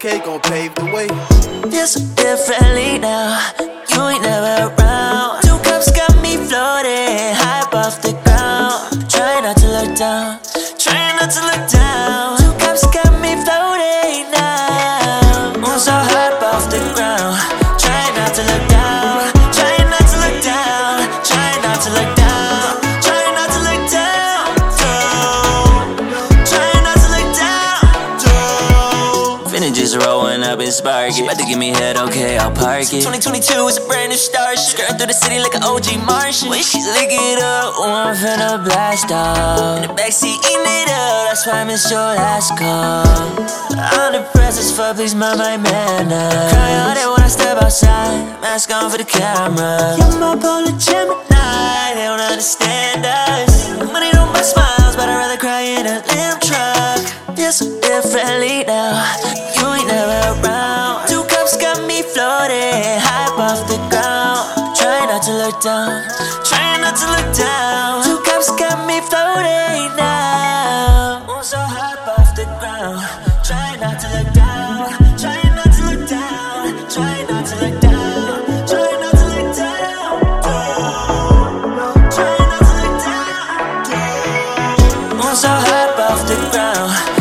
UK gon' pave the way. Feels so differently now. You ain't never around. Two cups got me floating high above the ground. Try not to look down. Up and spark it. About to give me head, okay, I'll park it. 2022 is a brand new start. Skirting through the city like an OG Martian. When she lick it up, oh, I'm finna blast off. In the backseat, eating it up. That's why I missed your last call. I'm depressed as fuck, please mind my manners. Cry all day when I step outside. Mask on for the camera. You're my polar Gemini. They don't understand us. Money now. You ain't never around. Two cups got me floating, high off the ground. Try not to look down, try not to look down. Two cups got me floating now. I'm so high off the ground. Not to look down, not to look down, not to look down. so high off the ground